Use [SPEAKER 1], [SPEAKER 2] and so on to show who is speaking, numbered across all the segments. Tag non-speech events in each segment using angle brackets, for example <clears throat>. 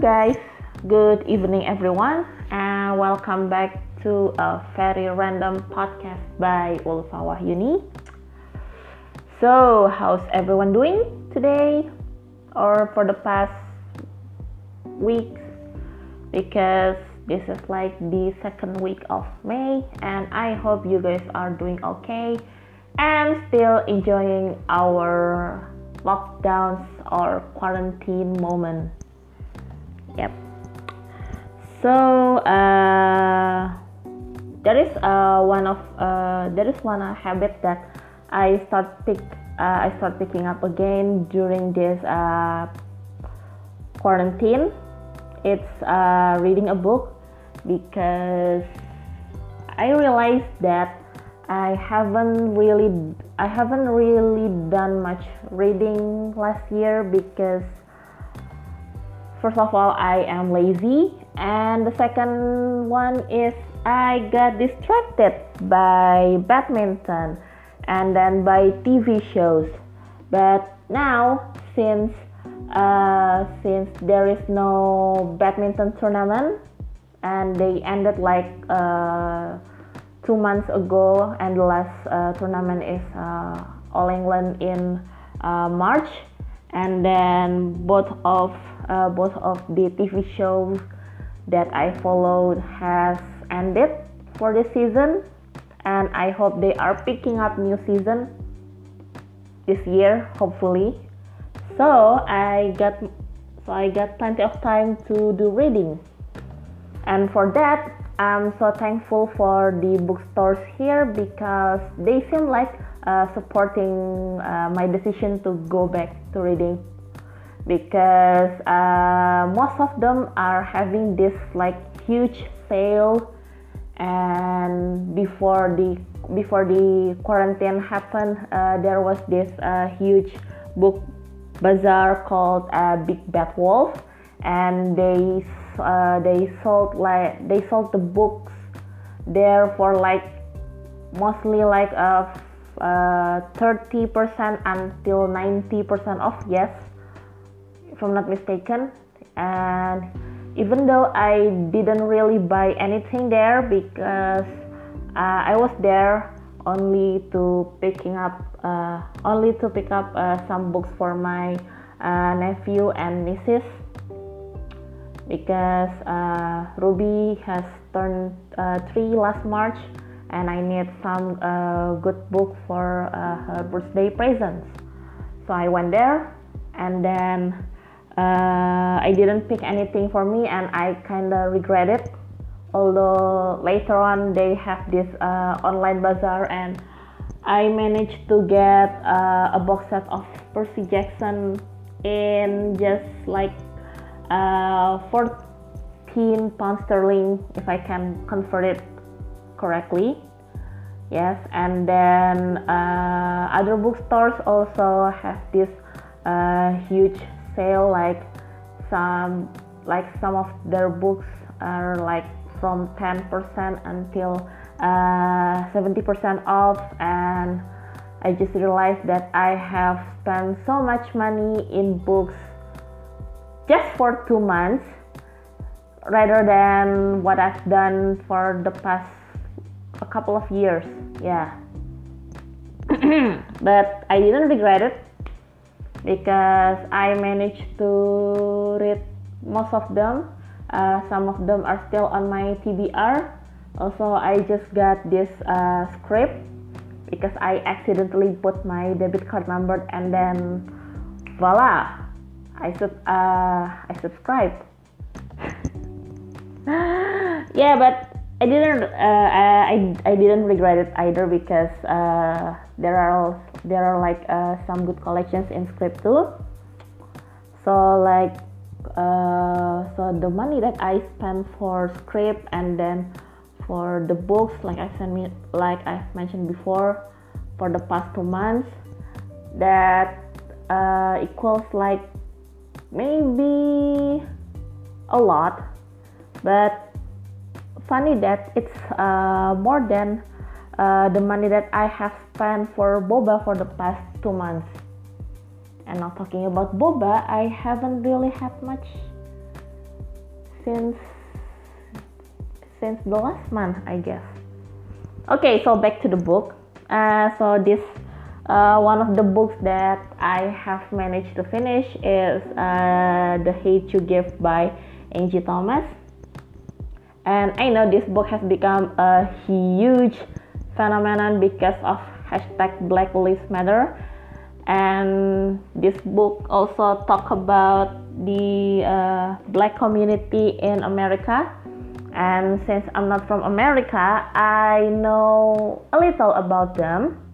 [SPEAKER 1] Guys. Good evening, everyone, and welcome back to a very random podcast by Ulfa Wahyuni. So, how's everyone doing today or for the past weeks? Because this is like the second week of May, and I hope you guys are doing okay and still enjoying our lockdowns or quarantine moment. Yep. So uh, there is uh, one of uh, one habit that I start pick uh, I start picking up again during this uh, quarantine. It's uh, reading a book because I realized that I haven't really I haven't really done much reading last year because first of all I am lazy and the second one is I got distracted by badminton and then by TV shows. But now since uh, since there is no badminton tournament and they ended like uh, two months ago, and the last uh, tournament is uh, All England in uh, March, and then both of uh, both of the TV shows that I followed has ended for this season, and I hope they are picking up new season this year, hopefully. So I got so I got plenty of time to do reading, and for that I'm so thankful for the bookstores here because they seem like uh, supporting uh, my decision to go back to reading. Because uh, most of them are having this like huge sale and before the before the quarantine happened uh, there was this uh, huge book bazaar called uh, big bad wolf. And they uh, they sold like they sold the books there for like mostly like a uh, 30% uh, until 90% off yes if i'm not mistaken. And even though i didn't really buy anything there because uh, i was there only to picking up uh, only to pick up uh, some books for my nephew and nieces because uh, Ruby has turned uh, three last March and I need some uh, good book for uh, her birthday presents. So I went there and then uh, I didn't pick anything for me and I kind of regret it. Although later on they have this uh, online bazaar and I managed to get a box set of Percy Jackson in just like uh, 14 pounds sterling if I can convert it correctly. Yes, and then uh, other bookstores also have this uh, huge sale. Like some, like some of their books are like from 10% until 70% uh, off, and I just realized that I have spent so much money in books just for two months rather than what I've done for the past couple of years. Yeah. <clears throat> but I didn't regret it because I managed to read most of them. Uh, some of them are still on my TBR. Also, I just got this uh, script because I accidentally put my debit card number and then voila, I sub uh, I subscribe. <laughs> yeah, but I didn't uh, I I didn't regret it either because uh, there are there are like uh, some good collections in Scribd too. So like uh, so the money that I spent for Scribd and then for the books like I sent me like I've mentioned before for the past two months that uh, equals like maybe a lot but funny that it's uh, more than uh, the money that I have spent for boba for the past two months and now talking about boba I haven't really had much since since the last month, I guess. Okay, so back to the book. Uh, so this uh, one of the books that I have managed to finish is uh, The Hate U Give by Angie Thomas. And I know this book has become a huge phenomenon because of hashtag Black Lives Matter. And this book also talk about the uh, black community in America. And since I'm not from America, I know a little about them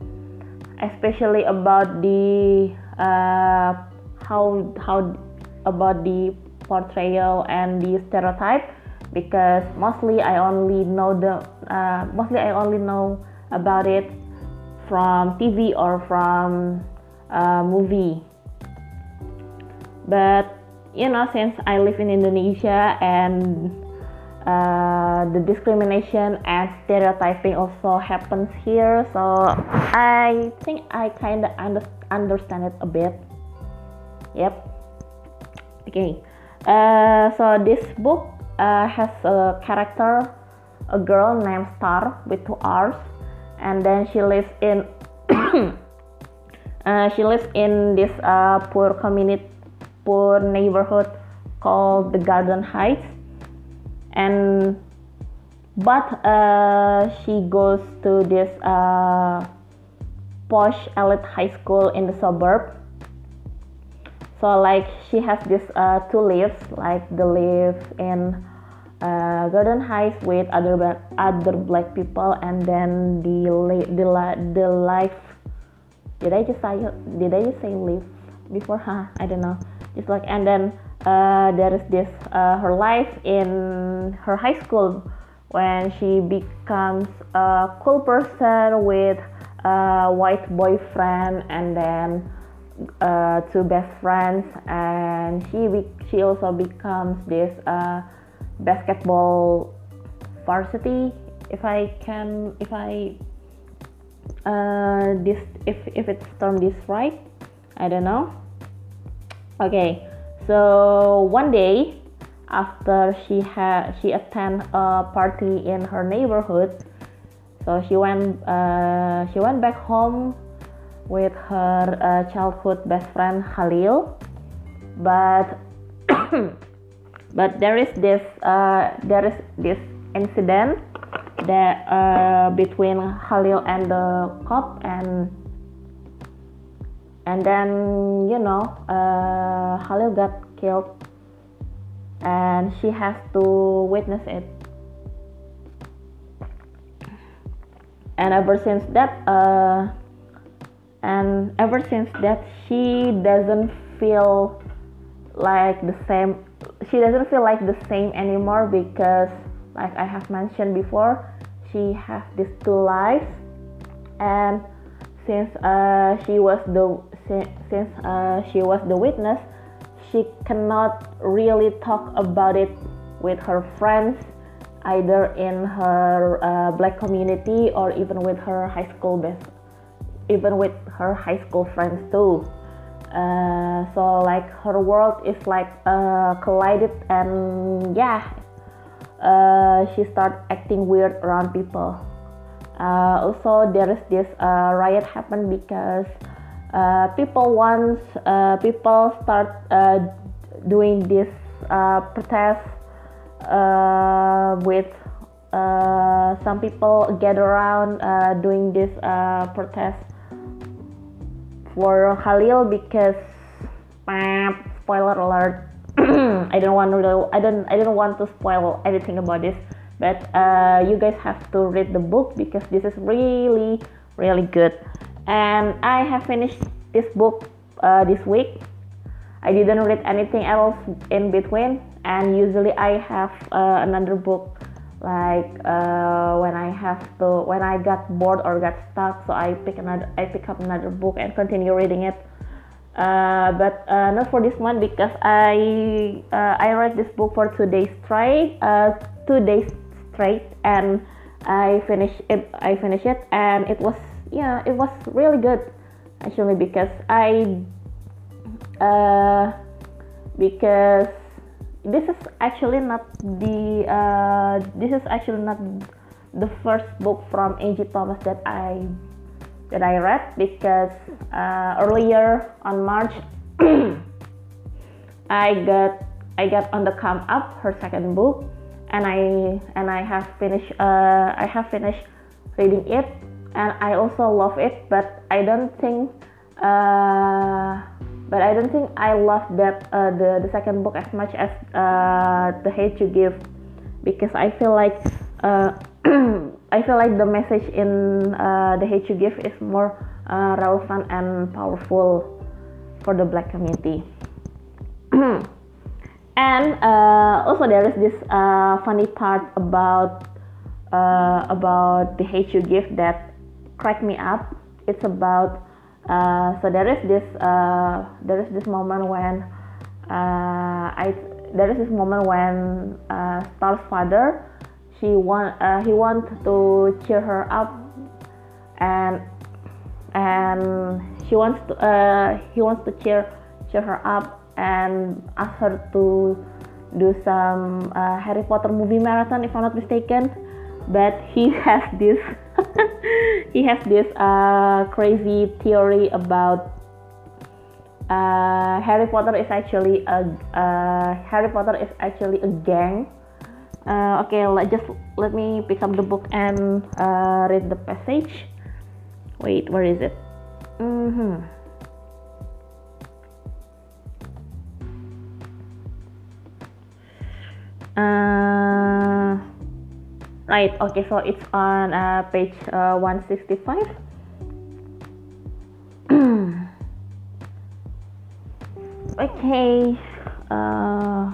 [SPEAKER 1] especially about the uh, how how about the portrayal and the stereotype because mostly I only know the uh, mostly I only know about it from TV or from a movie. But you know since I live in Indonesia and uh, the discrimination and stereotyping also happens here so i think i kind of under- understand it a bit. Yep. Okay. Uh, so this book uh, has a character a girl named Starr with two r's and then she lives in <coughs> uh, she lives in this uh, poor community poor neighborhood called the garden heights. And but uh, she goes to this uh, posh elite high school in the suburb. So like she has this uh, two lives like the live in uh, Garden Heights with other other black people and then the the the life. Did I just say did I just say live before? Huh I don't know. Just like and then uh, there is this uh, her life in her high school when she becomes a cool person with a white boyfriend and then uh, two best friends. And she she also becomes this uh, basketball varsity if I can if I uh, this if if it's termed this right I don't know. Okay so one day, after she had she attend a party in her neighborhood, so she went uh, she went back home with her uh, childhood best friend Khalil, but <coughs> but there is this uh, there is this incident that uh, between Khalil and the cop and and then you know uh, Khalil got killed and she has to witness it. And ever since that uh, and ever since that she doesn't feel like the same she doesn't feel like the same anymore because like i have mentioned before she has these two lives and since uh, she was the since uh, she was the witness, she cannot really talk about it with her friends, either in her uh, black community or even with her high school best, even with her high school friends too. Uh, so like her world is like uh, collided and yeah, uh, she start acting weird around people. Uh, also, there is this uh, riot happened because people once people start doing this protest with some people get around doing this protest for Khalil because spoiler alert <clears throat> I don't want to I don't I don't want to spoil anything about this but you guys have to read the book because this is really really good and I have finished this book uh, this week. I didn't read anything else in between, and usually I have uh, another book like uh, when I have to when I got bored or got stuck, so I pick another I pick up another book and continue reading it. Uh, but uh, not for this one because I uh, I read this book for two days straight, two days straight, and I finished it. I finished it, and it was yeah, it was really good actually because I uh, because this is actually not the uh, this is actually not the first book from Angie Thomas that I that I read because uh, earlier on March <clears throat> I got I got on the come up her second book and I and I have finished uh, I have finished reading it and I also love it but I don't think uh, but I don't think I love that uh, the the second book as much as uh, the hate you give because I feel like uh, <clears throat> I feel like the message in uh, the hate you give is more uh, relevant and powerful for the black community. <clears throat> and uh, also there is this funny part about about the hate you give that cracked me up. It's about uh, so there is this uh, there is this moment when uh, I there is this moment when Starr's father she want he want to cheer her up and and she wants to he wants to cheer cheer her up and ask her to do some uh, Harry Potter movie marathon if I'm not mistaken. But he <laughs> has this he has this uh, crazy theory about uh, Harry Potter is actually a uh, Harry Potter is actually a gang. Uh, okay, let just let me pick up the book and uh, read the passage. Wait, where is it? Mm-hmm. Uh, right, okay, so it's on uh, page uh, 165. <clears throat> okay, uh,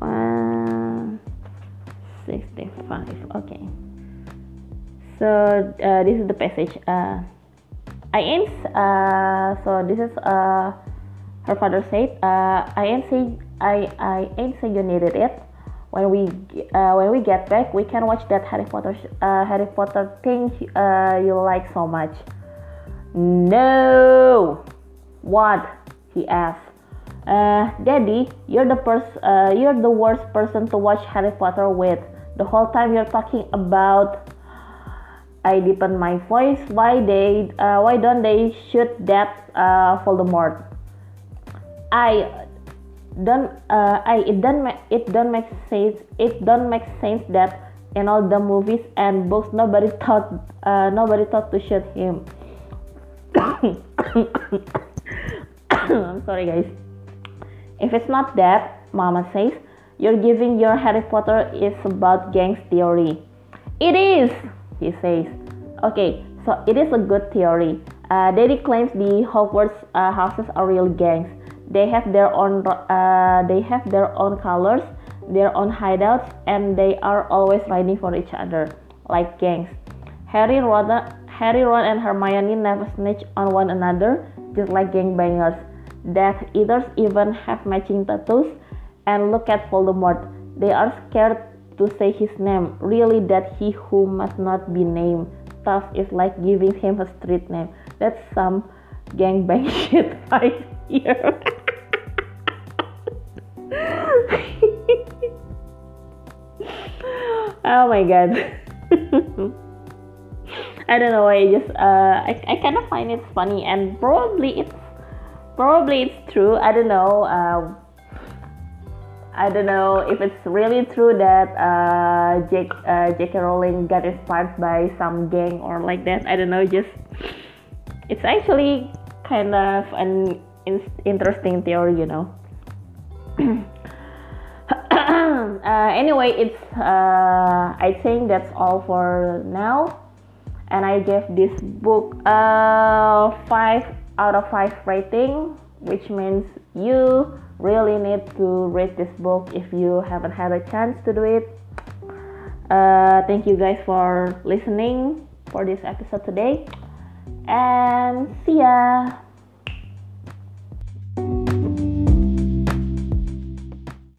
[SPEAKER 1] 165, okay. So uh, this is the passage. Uh, I am uh, so this is uh, her father said, uh, "I am say I I ain't say you needed it. When we uh, when we get back, we can watch that Harry Potter uh, Harry Potter thing uh, you like so much." No. What? He asked. Uh, Daddy, you're the pers- uh, you're the worst person to watch Harry Potter with. The whole time you're talking about I deepen my voice. Why they? Uh, why don't they shoot that Voldemort? I don't uh, I it don't make it don't make sense it don't make sense that in all the movies and books nobody thought uh, nobody thought to shoot him. I'm <coughs> sorry guys. If it's not that, Mama says, you're giving your Harry Potter is about gangs theory. It is, he says. Okay, so it is a good theory. Uh, Daddy claims the Hogwarts uh, houses are real gangs they have their own uh, they have their own colors their own hideouts and they are always riding for each other like gangs. Harry ron harry ron and hermione never snitch on one another just like gangbangers. Death eaters even have matching tattoos and look at voldemort. They are scared to say his name really that he who must not be named. Tough is like giving him a street name. That's some gangbang <laughs> shit right here <laughs> oh my god <laughs> I don't know I just uh I, I kind of find it funny and probably it's probably it's true I don't know uh, I don't know if it's really true that uh, Jake uh, J.K. Rowling got inspired by some gang or like that. I don't know. Just it's actually kind of an in- interesting theory, you know. <clears throat> uh, anyway, it's uh, I think that's all for now, and I gave this book a five out of five rating, which means you really need to read this book if you haven't had a chance to do it. Uh, thank you guys for listening for this episode today, and see ya.